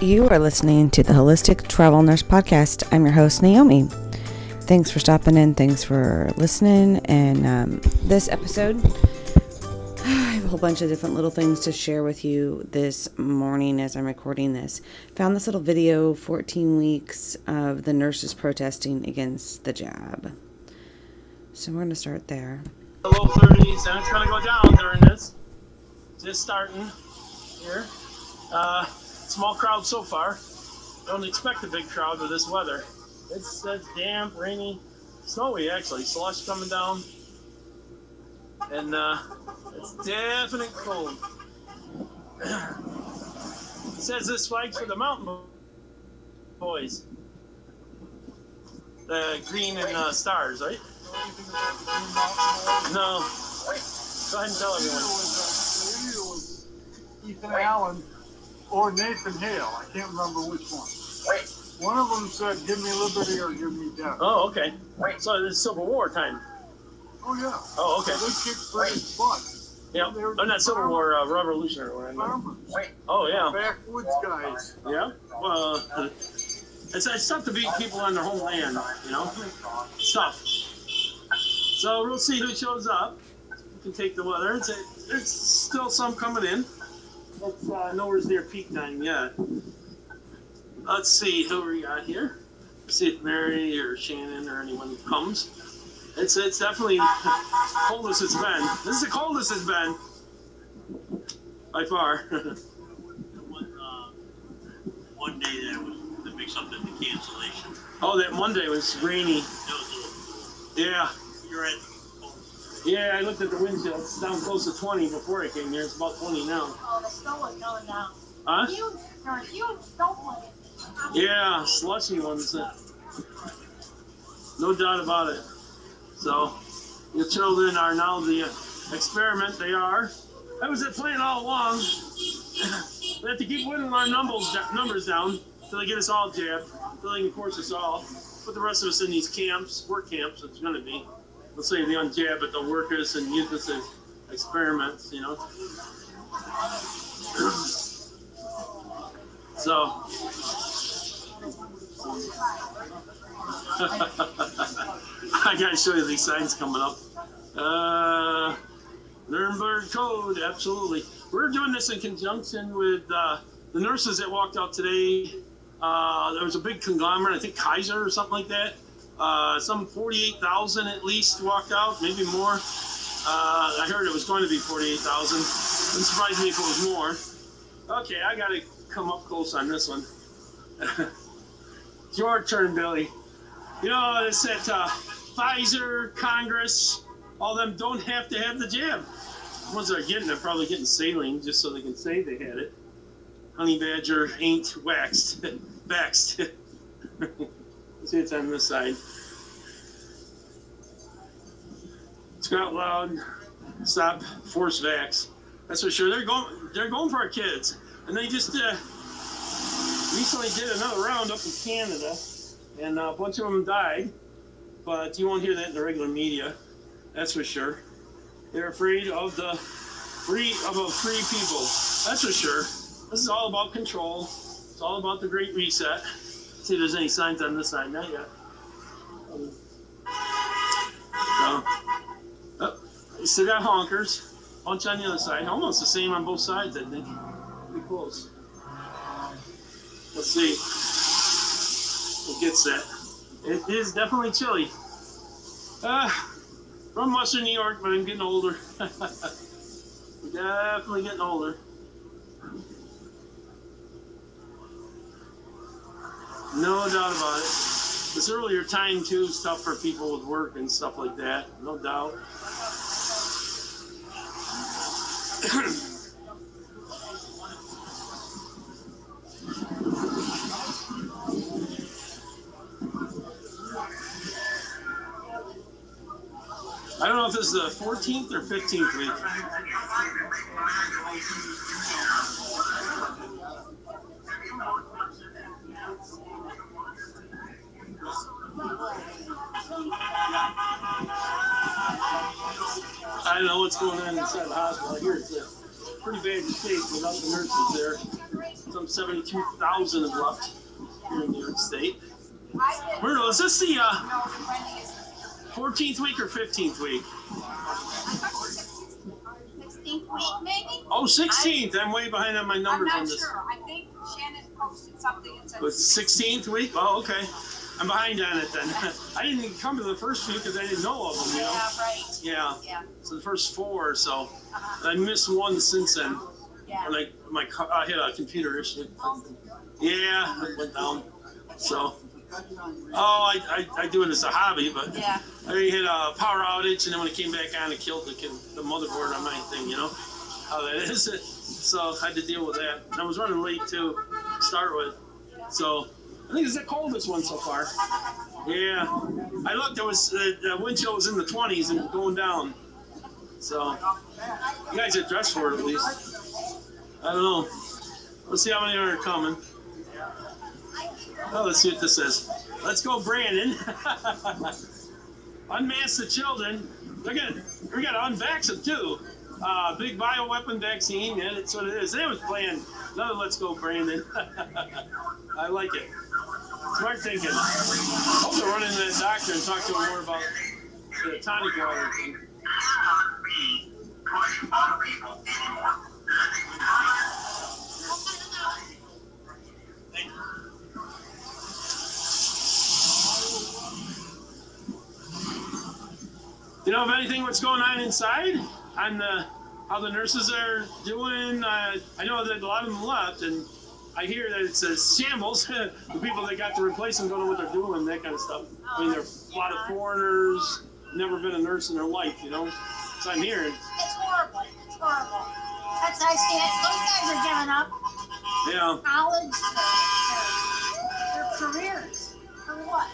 You are listening to the Holistic Travel Nurse Podcast. I'm your host, Naomi. Thanks for stopping in. Thanks for listening. And um, this episode, I have a whole bunch of different little things to share with you this morning as I'm recording this. Found this little video 14 weeks of the nurses protesting against the jab. So we're going to start there. The low 30s, and it's going to go down during this. Just starting here. Uh, small crowd so far. Don't expect a big crowd with this weather. It's uh, damp, rainy, snowy actually. Slush coming down, and uh, it's definite cold. it says this flag's for the mountain boys. The green and uh, stars, right? No. Go ahead and tell everyone. Ethan Allen or Nathan Hale. I can't remember which one. Wait. One of them said, "Give me liberty or give me death." Oh, okay. So it's Civil War time. Oh yeah. Oh, okay. They kicked British butt. Yeah. Oh, not Civil War, uh, Revolutionary War. I mean. Oh, yeah. backwoods guys. Yeah. Well, uh, it's, it's tough to beat people on their homeland, you know? It's tough. So we'll see who shows up. We can take the weather. It's, there's still some coming in. But uh, nowhere's near peak time yet. Let's see who we got here. See if Mary or Shannon or anyone comes. It's it's definitely coldest it's been. This is the coldest it's been by far. one, uh, one day that was that up the cancellation. oh, that Monday was rainy. That was a little, Yeah, you're at yeah. I looked at the wind chill. It's down close to 20 before I came here. It's about 20 now. Oh, the snow was going down. Huh? Huge, huge snowflakes. Yeah, slushy ones. No doubt about it. So, your children are now the experiment they are. That was the plan all along. they have to keep whittling our numbers, numbers down until they get us all jabbed, until they can force us all. Put the rest of us in these camps, work camps, it's going to be. Let's say the unjab, but they'll work us and use us as experiments, you know. so, I gotta show you these signs coming up. Uh, Nuremberg Code, absolutely. We're doing this in conjunction with uh, the nurses that walked out today. Uh, there was a big conglomerate, I think Kaiser or something like that. Uh, some 48,000 at least walked out, maybe more. Uh, I heard it was going to be 48,000. Wouldn't surprise me if it was more. Okay, I gotta come up close on this one. It's your turn, Billy. You know, it's that uh, Pfizer, Congress, all them don't have to have the jab. The ones that are getting it are probably getting saline just so they can say they had it. Honey Badger ain't waxed, vaxxed. It's on this side. Scott Loud, stop force vax. That's for sure. They're going. They're going for our kids, and they just uh, recently did another round up in Canada, and a bunch of them died. But you won't hear that in the regular media. That's for sure. They're afraid of the free of a free people. That's for sure. This is all about control. It's all about the Great Reset. See if there's any signs on this side. Not yet. Um, so, oh, you still got honkers. Bunch on the other side. Almost the same on both sides, I think. Pretty close. Let's see. What gets that? It is definitely chilly. Uh, from Western New York, but I'm getting older. definitely getting older. No doubt about it. This earlier time too is tough for people with work and stuff like that. No doubt. I don't know if this is the 14th or 15th week. I don't know what's going on inside the hospital. I hear it's a pretty bad shape without the nurses there. Some 72,000 have left here in New York State. Myrtle, is this the uh, No, Wendy is. 14th week or 15th week? Sixteenth week, maybe? Oh, 16th. I'm way behind on my numbers I'm numbers on not this. sure. I think Shannon posted something and said. But 16th week? Oh, okay. I'm behind on it then. I didn't come to the first few because I didn't know of them, you know? Yeah, right. Yeah. Yeah. So the first four or so. Uh-huh. I missed one since then. Yeah. Like my car, I had a computer issue. Yeah, it went down. So, oh, I, I, I do it as a hobby, but Yeah. I had a power outage, and then when it came back on, it killed the, the motherboard on my thing. You know how that is. So I had to deal with that. And I was running late too, to start with. So I think it's the coldest one so far. Yeah, I looked. It was uh, the wind chill was in the 20s and going down. So you guys are dressed for it at least. I don't know. Let's see how many are coming. Oh, let's see what this is. Let's go, Brandon. Unmask the children. Look at we got to unvax them too. Uh, big bioweapon vaccine. Yeah, that's what it is. They was playing another Let's Go, Brandon. I like it. Smart thinking. Hope to run into that doctor and talk to him more about the tonic water thing. You know of anything what's going on inside? On the how the nurses are doing? Uh, I know that a lot of them left, and I hear that it's a shambles. the people that got to replace them don't know what they're doing, that kind of stuff. I mean, there's a lot of foreigners, never been a nurse in their life, you know. So I'm hearing. It's horrible. It's horrible. That's I see it. Those guys are giving up Yeah. college, their, their, their careers. For what?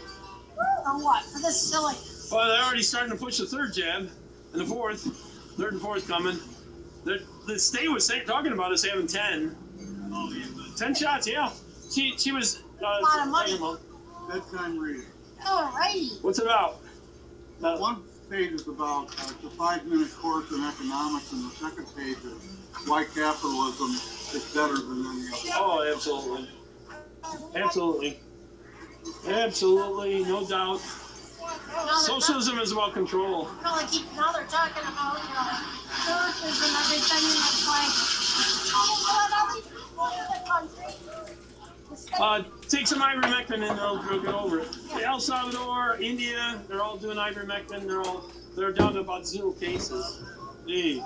For what? For this silly. Well, they're already starting to push the third jab and the fourth, third and fourth coming. They're, the state was saying, talking about us having 10. Oh, yeah, but 10 shots, yeah. She she was. Uh, lot of money. talking about- Bedtime reading. Alrighty. What's it about? Uh, One page is about uh, the five-minute course in economics, and the second page is why capitalism is better than any other. oh, absolutely. Absolutely. Absolutely, no doubt. Socialism is about control. know, they keep, now they're talking about, you know, churches and everything, and it's like, oh, let all these people in the country. the state- Uh, take some ivermectin and they'll, they'll get over it. El Salvador, India, they're all doing ivermectin. They're all they're down to about zero cases. Gee.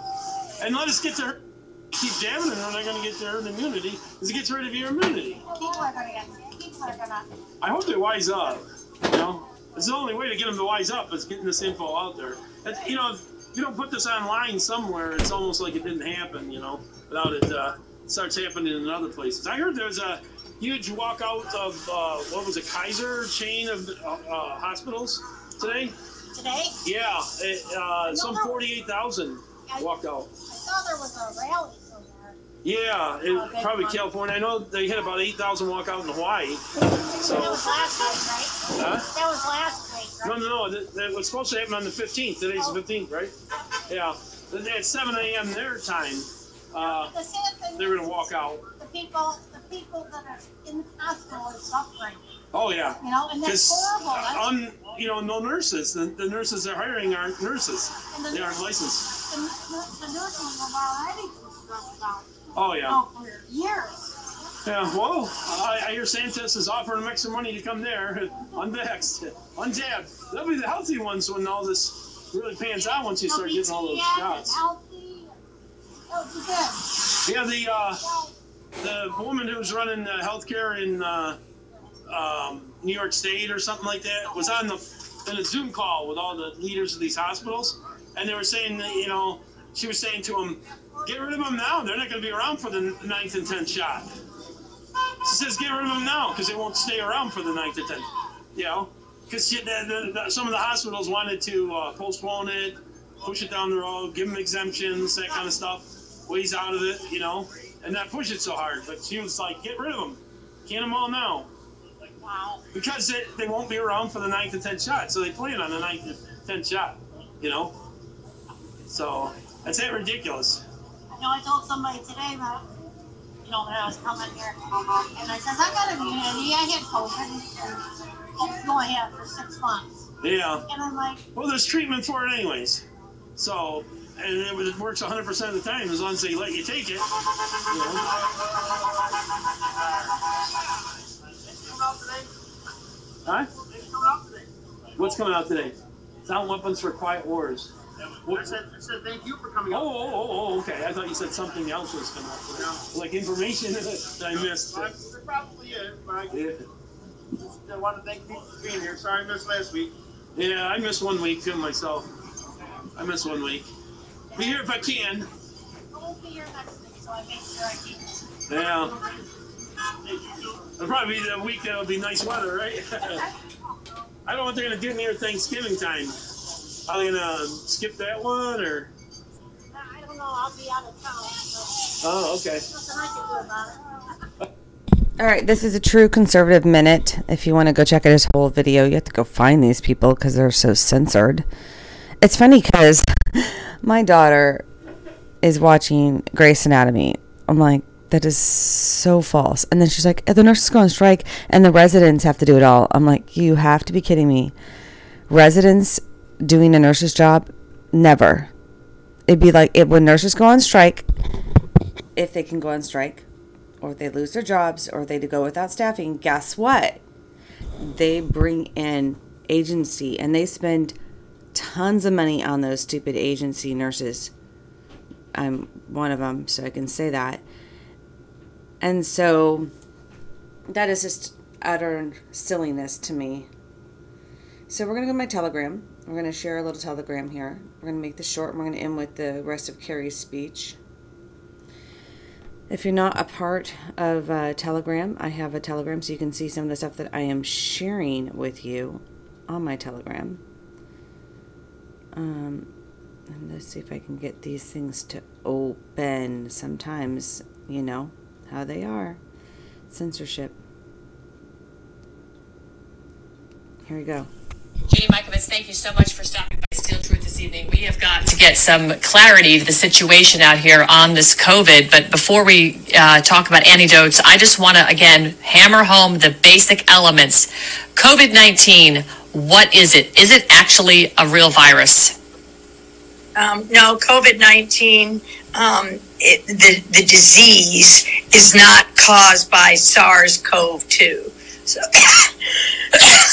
And let us get to. Keep jamming and they're not going to get to herd immunity because it gets rid of your immunity. People are gonna get, people are gonna, I hope they wise up. You know, it's the only way to get them to wise up is getting this info out there. And, you know, if you don't put this online somewhere, it's almost like it didn't happen. You know, without it uh, starts happening in other places. I heard there's a huge walkout of uh, what was it, Kaiser chain of uh, uh, hospitals today. today, Yeah, it, uh, some forty-eight thousand walked out. I saw there was a rally. Yeah, Oh, it, big probably. California. I know they had about eight thousand walk out in Hawaii. So, That was last week, right? huh? That was last week, No, right? no, no. That, that was supposed to happen on the 15th. Today's the 15th, right? Yeah. At 7 a.m. their time, uh, The they're going to walk out. the people, the people that are in the hospital are suffering, Oh, yeah. you know, and that's horrible. That's, you know, no nurses. The, the nurses they're hiring aren't nurses. the, They aren't licensed. the, the nurses have already been stressed out. Oh, yeah. Oh, for years. Yeah, well, I, I hear Santos is offering them extra money to come there, unvaxxed, unjabbed. They'll be the healthy ones when all this really pans out once you start getting all those shots. Healthy. Healthy. Yeah, the, uh, the woman who's running uh, healthcare in uh, um, New York State or something like that was on the in a Zoom call with all the leaders of these hospitals, and they were saying that you know she was saying to them, "Get rid of them now. They're not going to be around for the ninth and tenth shot." She says, "Get rid of them now because they won't stay around for the ninth and tenth. You know, because some of the hospitals wanted to uh, postpone it, push it down the road, give them exemptions, that kind of stuff, ways out of it, you know, and not push it so hard. But she was like, "Get rid of them, can them all now." wow. because they, they won't be around for the ninth and tenth shot. So they plan on the ninth and tenth shot, you know. So that's that ridiculous. I know I told somebody today that, you know that I was coming here. And I says, I got immunity. I had COVID. And go ahead for six months. Yeah. And I'm like, Well, there's treatment for it anyways. So, and it, it works 100% of the time as long as they let you take it. You know? Huh? What's coming out today? Sound weapons for quiet wars. I said, I said, thank you for coming Oh, out. oh, oh, oh, okay. I thought you said something else was coming up. today. Like information that I missed. Well, It probably is, but I Yeah. just uh, I want to thank people for being here. Sorry I missed last week. yeah, I missed one week too myself. I missed one week. Be here if I can. I won't be here next week, so I make sure I keep it. Yeah. It'll probably be the week that'll be nice weather, right? I don't know what they're gonna do near Thanksgiving time. Are they gonna skip that one or? I don't know. I'll be out of town. So Oh, okay. nothing I can do about it. All right, this is a true conservative minute. If you want to go check out his whole video, you have to go find these people because they're so censored. It's funny because my daughter is watching Grey's Anatomy. I'm like, that is so false. And then she's like, the nurses go on strike and the residents have to do it all. I'm like, you have to be kidding me. Residents doing a nurse's job? Never. It'd be like it when nurses go on strike, if they can go on strike, or they lose their jobs, or they go without staffing, guess what? They bring in agency and they spend tons of money on those stupid agency nurses. I'm one of them, so I can say that. And so that is just utter silliness to me. So we're going to go to my telegram. We're going to share a little telegram here. We're going to make this short and we're going to end with the rest of Carrie's speech. If you're not a part of uh, Telegram, I have a Telegram so you can see some of the stuff that I am sharing with you on my Telegram. Um, and let's see if I can get these things to open. Sometimes, you know how they are censorship. Here we go. Judy Mikovits, thank you so much for stopping by Steel Truth this evening. We have got to get some clarity to the situation out here on this COVID. But before we uh, talk about antidotes, I just want to again hammer home the basic elements. COVID 19, what is it? Is it actually a real virus? Um, no, COVID 19, um, the, the disease is not caused by SARS CoV 2. So,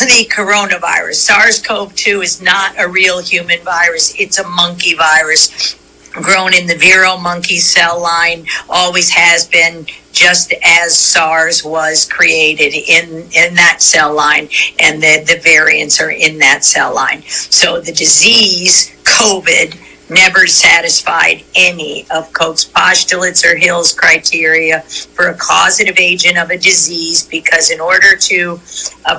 the coronavirus, SARS CoV 2 is not a real human virus, it's a monkey virus. Grown in the Vero monkey cell line, always has been just as SARS was created in, in that cell line, and the, the variants are in that cell line. So the disease, COVID, never satisfied any of Koch's postulates or Hill's criteria for a causative agent of a disease because in order to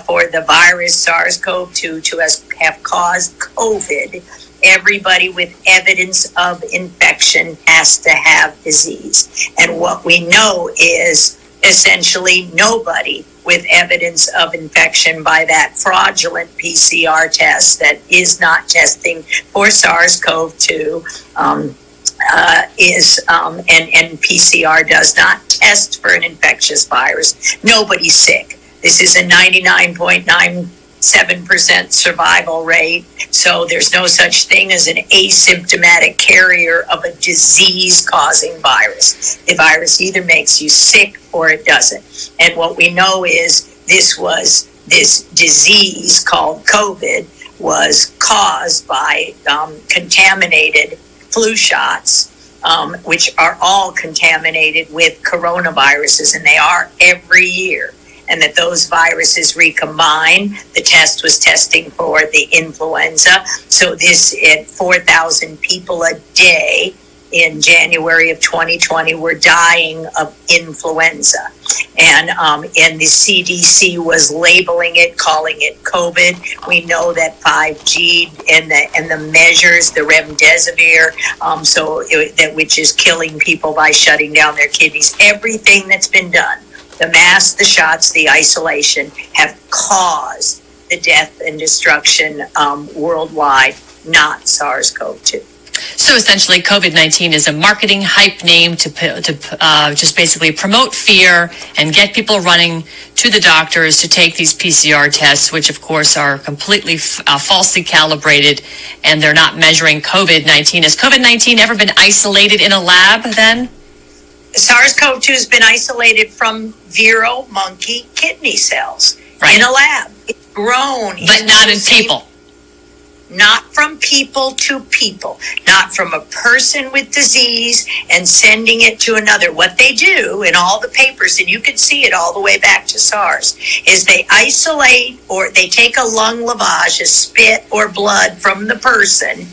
for the virus SARS-CoV-2 to has, have caused COVID, everybody with evidence of infection has to have disease. And what we know is essentially nobody with evidence of infection by that fraudulent PCR test that is not testing for SARS-CoV-2 um, uh, is um, and and PCR does not test for an infectious virus. Nobody's sick. This is a 99.97% survival rate. So there's no such thing as an asymptomatic carrier of a disease causing virus. The virus either makes you sick or it doesn't. And what we know is this was this disease called COVID was caused by um, contaminated flu shots, um, which are all contaminated with coronaviruses, and they are every year. And that those viruses recombine. The test was testing for the influenza. So this at 4,000 people a day in January of 2020 were dying of influenza. And, um, and the CDC was labeling it, calling it COVID. We know that 5G and the, and the measures, the remdesivir, um, so it, that which is killing people by shutting down their kidneys, everything that's been done, the masks, the shots, the isolation have caused the death and destruction um, worldwide, not SARS-CoV-2. So essentially, COVID 19 is a marketing hype name to, to uh, just basically promote fear and get people running to the doctors to take these PCR tests, which of course are completely uh, falsely calibrated and they're not measuring COVID 19. Has COVID 19 ever been isolated in a lab then? SARS CoV 2 has been isolated from Vero monkey kidney cells Right. in a lab. It's grown. But not in people. not from people to people, not from a person with disease and sending it to another. What they do in all the papers, and you can see it all the way back to SARS, is they isolate or they take a lung lavage, a spit or blood from the person,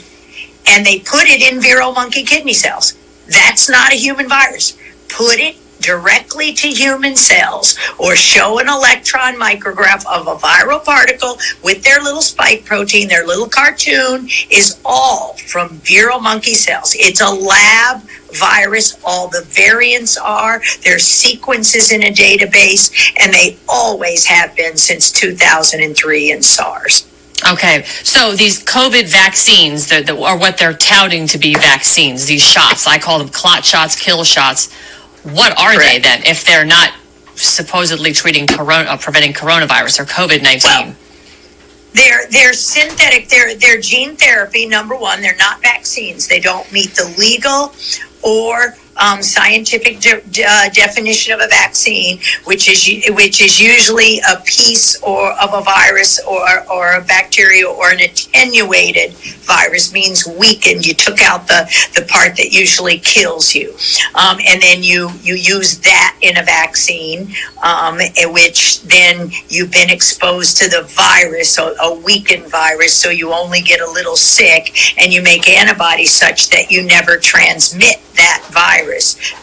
and they put it in Vero monkey kidney cells. That's not a human virus. Put it directly to human cells or show an electron micrograph of a viral particle with their little spike protein, their little cartoon is all from Vero monkey cells. It's a lab virus. All the variants are, there's sequences in a database, and they always have been since 2003 in SARS. Okay, so these COVID vaccines, that that are what they're touting to be vaccines, these shots, I call them clot shots, kill shots. What are they Correct. then if they're not supposedly treating corona, uh, preventing coronavirus or COVID 19? Well, They're they're synthetic. They're they're gene therapy. Number one, they're not vaccines. They don't meet the legal or um, scientific de- uh, definition of a vaccine, which is which is usually a piece or of a virus or or a bacteria or an attenuated virus means weakened. You took out the the part that usually kills you, um, and then you you use that in a vaccine, um, in which then you've been exposed to the virus, a, a weakened virus, so you only get a little sick, and you make antibodies such that you never transmit that virus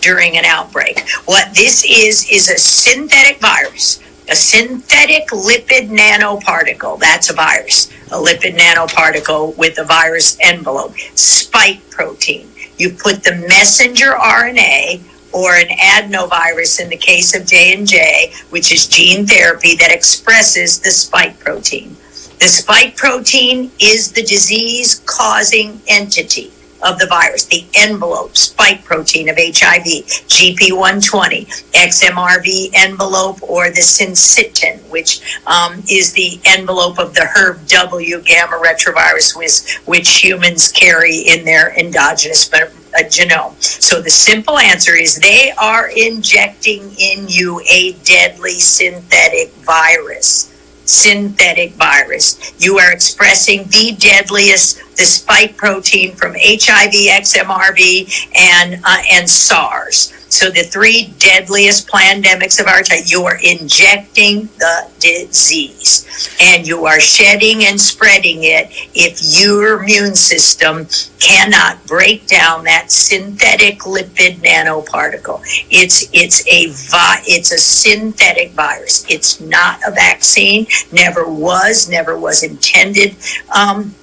during an outbreak. What this is is a synthetic virus. A synthetic lipid nanoparticle, that's a virus. A lipid nanoparticle with a virus envelope. Spike protein. You put the messenger RNA or an adenovirus in the case of J&J, which is gene therapy that expresses the spike protein. The spike protein is the disease causing entity of the virus, the envelope spike protein of HIV, GP120, XMRV envelope, or the syncytin, which um, is the envelope of the HERV W gamma retrovirus, which, which humans carry in their endogenous uh, genome. So the simple answer is they are injecting in you a deadly synthetic virus synthetic virus. You are expressing the deadliest, the spike protein from HIV, XMRV, and uh, and SARS. So the three deadliest pandemics of our time. You are injecting the disease, and you are shedding and spreading it if your immune system cannot break down that synthetic lipid nanoparticle. It's it's a vi- it's a synthetic virus. It's not a vaccine. Never was. Never was intended. Um,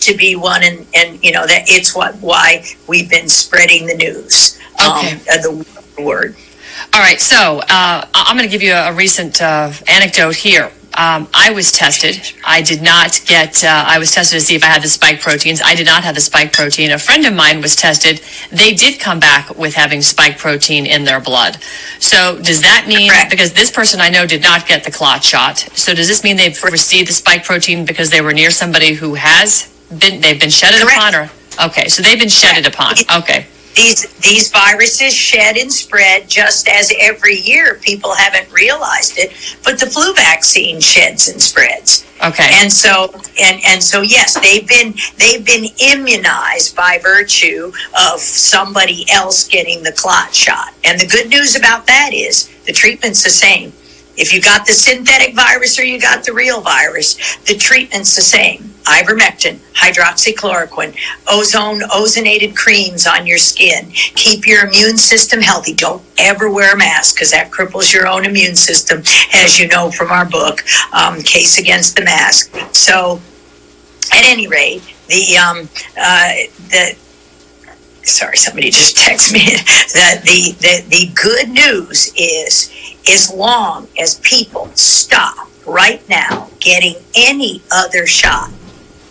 to be one and, and you know that it's what why we've been spreading the news um, Okay. uh, the word All right, so uh, I'm going to give you a, a recent uh, anecdote here. Um, I was tested. I did not get, uh, I was tested to see if I had the spike proteins. I did not have the spike protein. A friend of mine was tested. They did come back with having spike protein in their blood. So does that mean, Correct. because this person I know did not get the clot shot, so does this mean they've received the spike protein because they were near somebody who has been, they've been shedded Correct. upon or? Okay, so they've been shedded upon. Okay. these these viruses shed and spread just as every year people haven't realized it but the flu vaccine sheds and spreads Okay. and so and and so yes they've been they've been immunized by virtue of somebody else getting the clot shot and the good news about that is the treatment's the same if you got the synthetic virus or you got the real virus the treatment's the same ivermectin hydroxychloroquine ozone ozonated creams on your skin. Keep your immune system healthy. Don't ever wear a mask because that cripples your own immune system as you know from our book um, case against the mask. So at any rate the um, uh, the sorry somebody just texted me. The, the the the good news is as long as people stop right now getting any other shot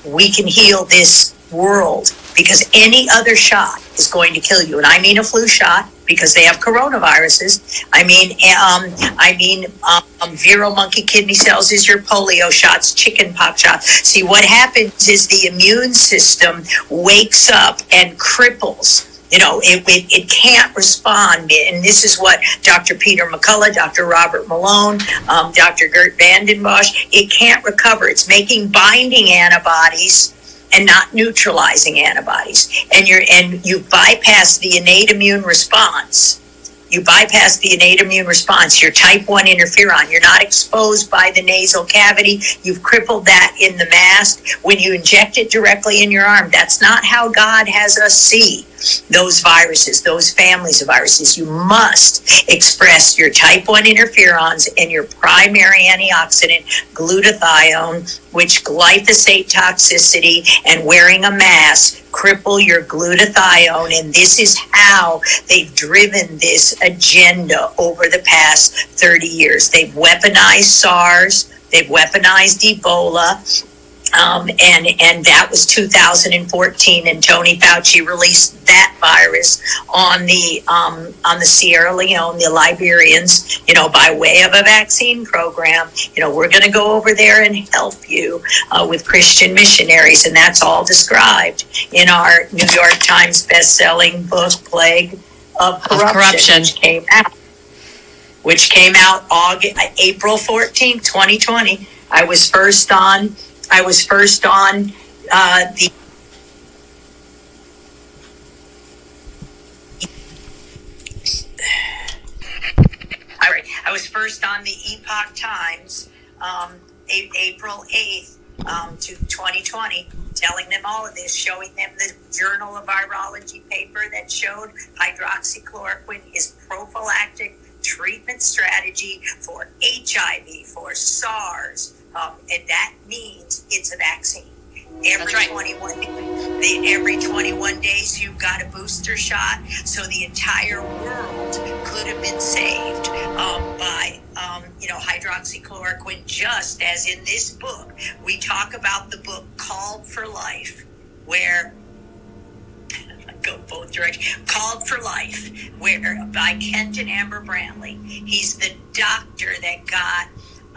we can heal this world because any other shot is going to kill you. And I mean a flu shot because they have coronaviruses. I mean, um, I mean, um, Vero monkey kidney cells is your polio shots, chicken pox shots. See, what happens is the immune system wakes up and cripples you know, it, it, it can't respond. And this is what Dr. Peter McCullough, Dr. Robert Malone, um, Dr. Geert Vanden Bossche, it can't recover. It's making binding antibodies and not neutralizing antibodies. And you're and you bypass the innate immune response you bypass the innate immune response, your type 1 interferon. You're not exposed by the nasal cavity. You've crippled that in the mask. When you inject it directly in your arm, that's not how God has us see those viruses, those families of viruses. You must express your type 1 interferons and your primary antioxidant, glutathione, which glyphosate toxicity and wearing a mask cripple your glutathione. And this is how they've driven this agenda over the past 30 years. They've weaponized SARS, they've weaponized Ebola, um, and and that was 2014, and Tony Fauci released that virus on the um, on the Sierra Leone, the Liberians, you know, by way of a vaccine program. You know, we're going to go over there and help you uh, with Christian missionaries, and that's all described in our New York Times best-selling book, Plague of Corruption, Of corruption. which came out, which came out August, April 14, 2020. I was first on I was first on uh, the All right, I was first on the Epoch Times, um, A- April eighth, um, to 2020, telling them all of this, showing them the Journal of Virology paper that showed hydroxychloroquine is prophylactic treatment strategy for HIV, for SARS, um, and that means it's a vaccine. Every right. 21 the, every 21 days you've got a booster shot, so the entire world could have been saved um, by um, you know hydroxychloroquine. Just as in this book, we talk about the book Called for Life, where go both directions. Called for Life, where by Kent and Amber Brantly. He's the doctor that got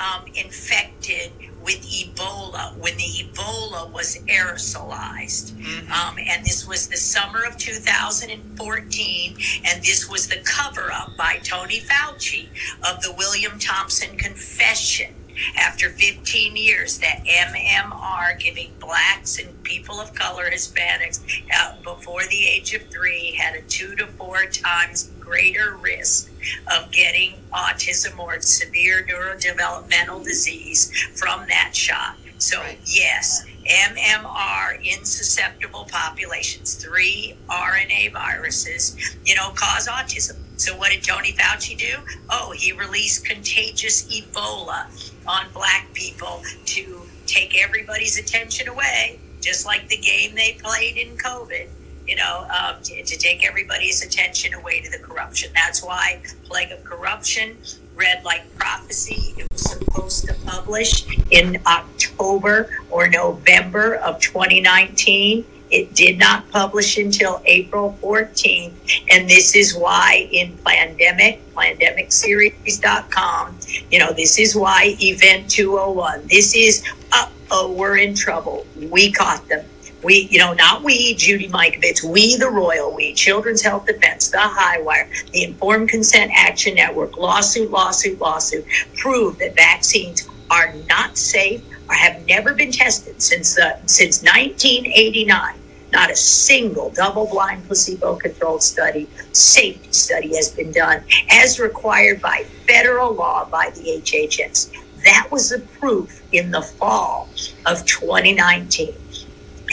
um, infected with Ebola when the Ebola was aerosolized. Um, and this was the summer of 2014, and this was the cover up by Tony Fauci of the William Thompson Confession. After 15 years, that MMR giving blacks and people of color, Hispanics, uh, before the age of three had a two to four times greater risk of getting autism or severe neurodevelopmental disease from that shot. So, yes, MMR in susceptible populations, three RNA viruses, you know, cause autism. So, what did Tony Fauci do? Oh, he released contagious Ebola on black people to take everybody's attention away, just like the game they played in COVID you know, um, to, to take everybody's attention away to the corruption. That's why Plague of Corruption read like prophecy. It was supposed to publish in October or November of 2019. It did not publish until April 14th. And this is why in Pandemic, pandemicseries.com, you know, this is why Event 201, this is, uh oh, we're in trouble. We caught them. We, you know, not we, Judy Mikovits, we, the royal we, Children's Health Defense, the High Wire, the Informed Consent Action Network, lawsuit, lawsuit, lawsuit, prove that vaccines are not safe have never been tested since the since 1989. Not a single double-blind placebo-controlled study, safety study has been done as required by federal law by the HHS. That was the proof in the fall of 2019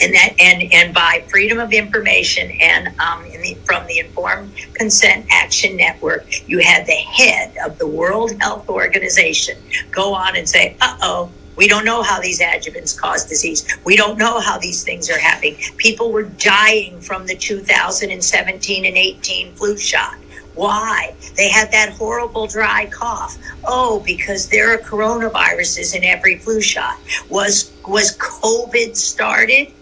and that and and by freedom of information and um, in the, from the informed consent action network you had the head of the world health organization go on and say uh-oh we don't know how these adjuvants cause disease we don't know how these things are happening people were dying from the 2017 and 18 flu shot why? They had that horrible dry cough. Oh, because there are coronaviruses in every flu shot. Was was COVID started?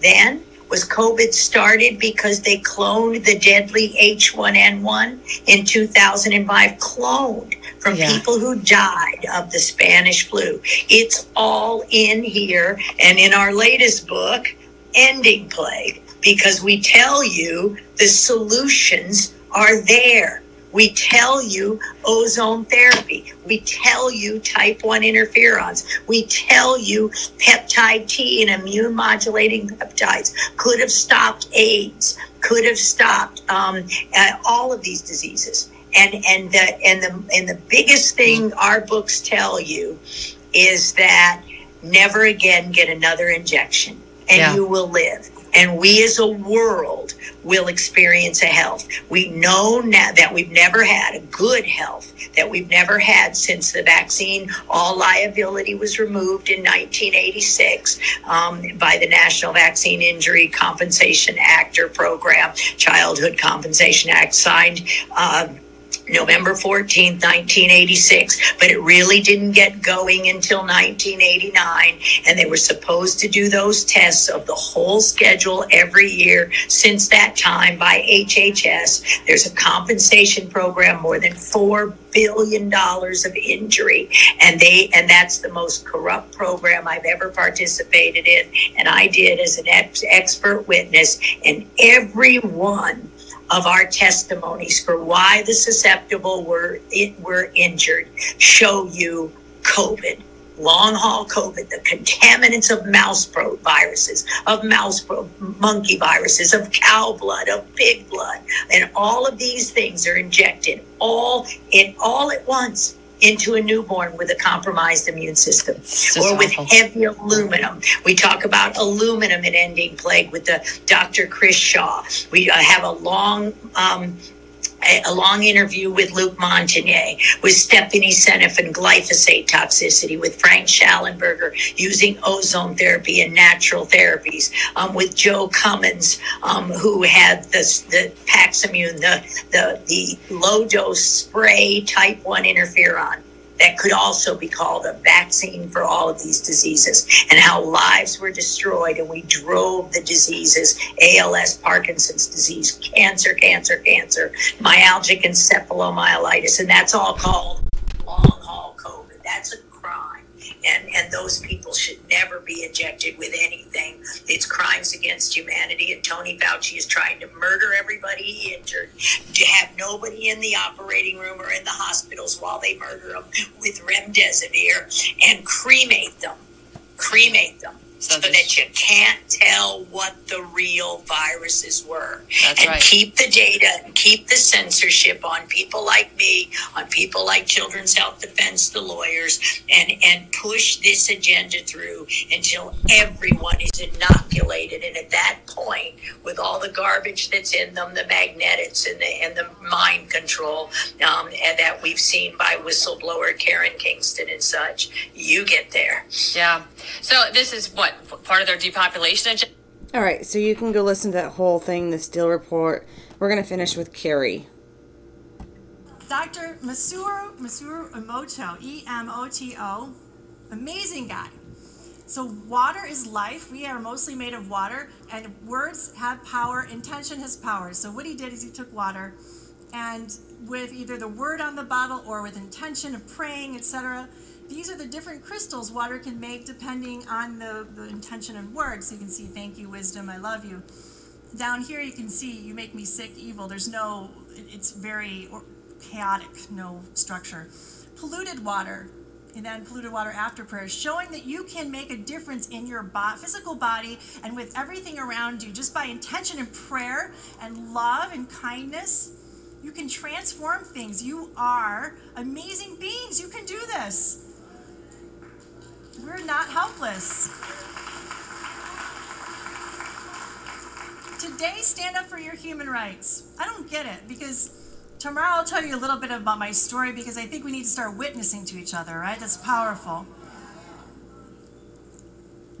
then Was COVID started because they cloned the deadly H1N1 in 2005? Cloned from Yeah. people who died of the Spanish flu. It's all in here and in our latest book, Ending Plague, because we tell you the solutions are there. We tell you ozone therapy. We tell you type 1 interferons. We tell you peptide T and immune modulating peptides could have stopped AIDS, could have stopped um, uh, all of these diseases. And, and, the, and, the, and the biggest thing our books tell you is that never again get another injection and Yeah. you will live. And we as a world will experience a health. We know now that we've never had a good health that we've never had since the vaccine. All liability was removed in 1986 um, by the National Vaccine Injury Compensation Act or Program, Childhood Compensation Act, signed. um November 14th, 1986, but it really didn't get going until 1989. And they were supposed to do those tests of the whole schedule every year since that time by HHS. There's a compensation program, more than $4 billion of injury. And they, and that's the most corrupt program I've ever participated in. And I did as an ex- expert witness and every one of our testimonies for why the susceptible were it were injured show you COVID, long haul COVID, the contaminants of mouse viruses, of mouse monkey viruses, of cow blood, of pig blood, and all of these things are injected all in all at once into a newborn with a compromised immune system or with awful. heavy aluminum. We talk about aluminum in ending plague with the Dr. Chris Shaw. We uh, have a long um, a a long interview with Luc Montagnier, with Stephanie Seneff and glyphosate toxicity, with Frank Shallenberger using ozone therapy and natural therapies, um, with Joe Cummins, um, who had the, the Paximune, the, the, the low dose spray type 1 interferon that could also be called a vaccine for all of these diseases and how lives were destroyed and we drove the diseases ALS, Parkinson's disease, cancer, cancer, cancer, myalgic encephalomyelitis, and that's all called long haul COVID. That's a. And, and those people should never be injected with anything. It's crimes against humanity. And Tony Fauci is trying to murder everybody he injured, to have nobody in the operating room or in the hospitals while they murder them with remdesivir and cremate them. Cremate them. So that you can't tell what the real viruses were. That's and right. keep the data and keep the censorship on people like me, on people like Children's Health Defense, the lawyers, and, and push this agenda through until everyone is inoculated. And at that point, with all the garbage that's in them, the magnetics and the, and the mind control um, and that we've seen by whistleblower Karen Kingston and such, you get there. Yeah. So this is what part of their depopulation agenda. All right, so you can go listen to that whole thing, the Steele report. We're gonna finish with Carrie. Dr. Masaru Masaru Emoto, E M O T O, amazing guy. So water is life. We are mostly made of water, and words have power. Intention has power. So what he did is he took water, and with either the word on the bottle or with intention of praying, etc. These are the different crystals water can make depending on the, the intention and words. So you can see, thank you, wisdom, I love you. Down here, you can see, you make me sick, evil. There's no, it's very chaotic, no structure. Polluted water, and then polluted water after prayer, showing that you can make a difference in your bo- physical body and with everything around you just by intention and prayer and love and kindness. You can transform things. You are amazing beings. You can do this. We're not helpless. Today, stand up for your human rights. I don't get it because tomorrow I'll tell you a little bit about my story because I think we need to start witnessing to each other, right? That's powerful.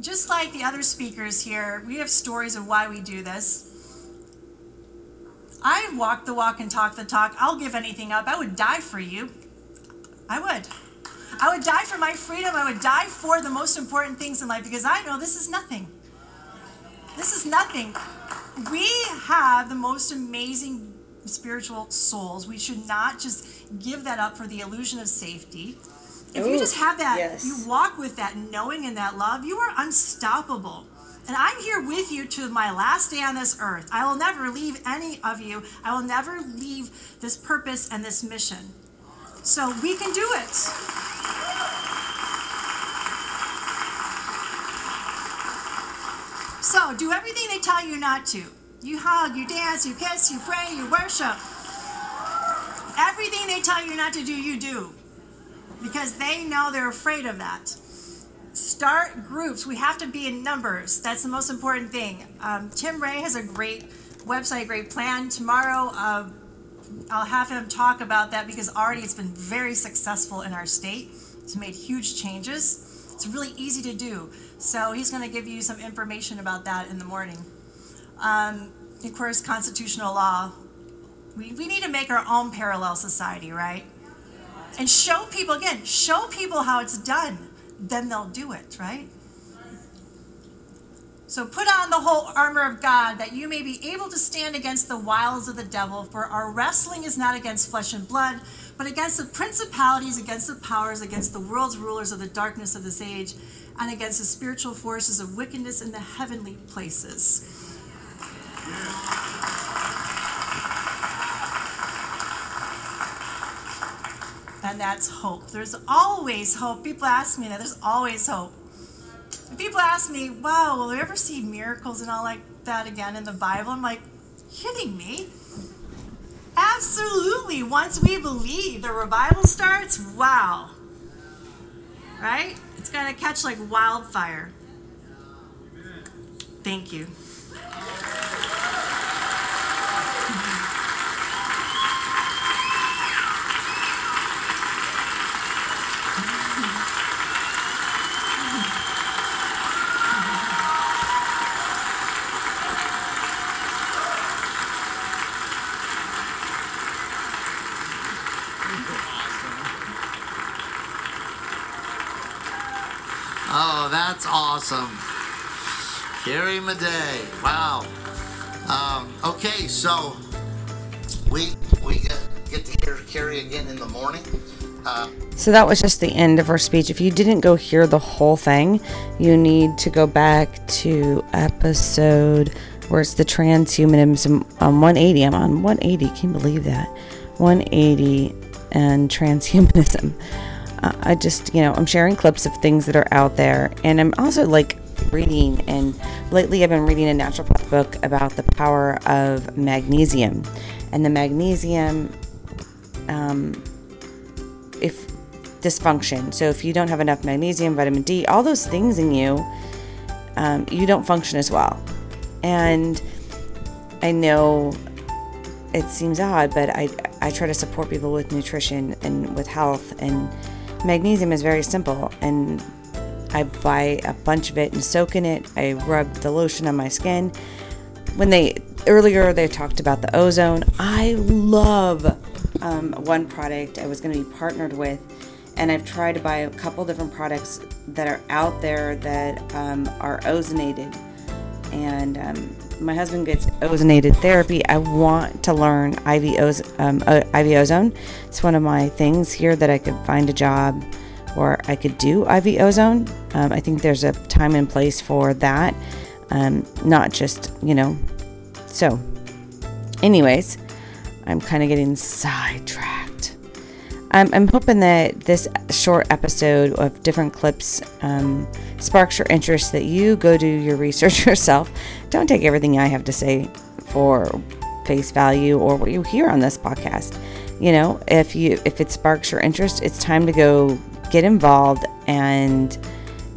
Just like the other speakers here, we have stories of why we do this. I walk the walk and talk the talk. I'll give anything up. I would die for you. I would. I would die for my freedom. I would die for the most important things in life because I know this is nothing. This is nothing. We have the most amazing spiritual souls. We should not just give that up for the illusion of safety. If you just have that, yes. you walk with that knowing and that love, you are unstoppable. And I'm here with you to my last day on this earth. I will never leave any of you. I will never leave this purpose and this mission. So we can do it. So do everything they tell you not to. You hug, you dance, you kiss, you pray, you worship. Everything they tell you not to do, you do. Because they know they're afraid of that. Start groups. We have to be in numbers. That's the most important thing. Um, Tim Ray has a great website, great plan. Tomorrow, uh, I'll have him talk about that because already it's been very successful in our state. It's made huge changes. It's really easy to do. So he's going to give you some information about that in the morning. Um, of course, constitutional law. We, we need to make our own parallel society, right? And show people, again, show people how it's done. Then they'll do it, right? So put on the whole armor of God that you may be able to stand against the wiles of the devil, for our wrestling is not against flesh and blood, but against the principalities, against the powers, against the world's rulers of the darkness of this age, and against the spiritual forces of wickedness in the heavenly places. And that's hope. There's always hope. People ask me that. There's always hope. People ask me, wow, will we ever see miracles and all like that again in the Bible? I'm like, kidding me? Absolutely. Once we believe the revival starts, wow. Right? It's going to catch like wildfire. Thank you. Oh, that's awesome. Carrie Madej. Wow. Um, okay, so we we get, get to hear Carrie again in the morning. Uh, So that was just the end of her speech. If you didn't go hear the whole thing, you need to go back to episode where it's the transhumanism on 180. I'm on 180. Can you believe that? 180 and transhumanism. Uh, I just, you know, I'm sharing clips of things that are out there, and I'm also like reading. And lately, I've been reading a naturopath book about the power of magnesium, and the magnesium um, if dysfunction. So if you don't have enough magnesium, vitamin D, all those things in you, um, you don't function as well. And I know it seems odd, but I I try to support people with nutrition and with health. And magnesium is very simple. And I buy a bunch of it and soak in it. I rub the lotion on my skin. When they earlier they talked about the ozone, I love um, one product I was going to be partnered with, and I've tried to buy a couple different products that are out there that um, are ozonated. And um, my husband gets ozonated therapy. I want to learn IV, oz- um, uh, IV ozone. It's one of my things here that I could find a job or I could do IV ozone. Um, I think there's a time and place for that, um, not just, you know. So, anyways, I'm kind of getting sidetracked. I'm, I'm hoping that this short episode of different clips um, sparks your interest that you go do your research yourself. Don't take everything I have to say for face value or what you hear on this podcast. You know, if you if it sparks your interest, it's time to go get involved and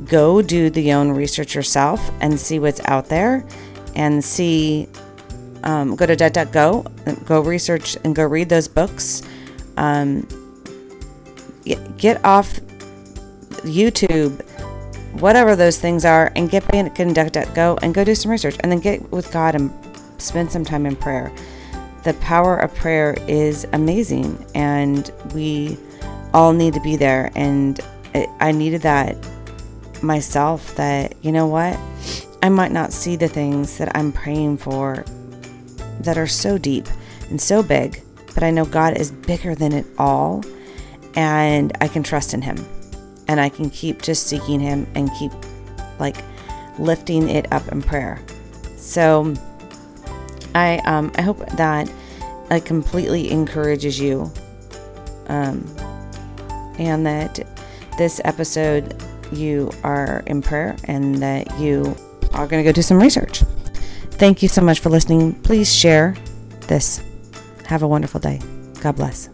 go do the own research yourself and see what's out there and see um, go to debt.go go research and go read those books. Um, get, off youtube whatever those things are and get back in debt.go and go do some research and then get with god and spend some time in prayer. The power of prayer is amazing and we all need to be there. And I- i needed that myself that you know what? I might not see the things that I'm praying for that are so deep and so big, but I know God is bigger than it all and I can trust in Him. And I can keep just seeking Him and keep like lifting it up in prayer. So I um, I hope that it completely encourages you, um, and that this episode you are in prayer and that you are going to go do some research. Thank you so much for listening. Please share this. Have a wonderful day. God bless.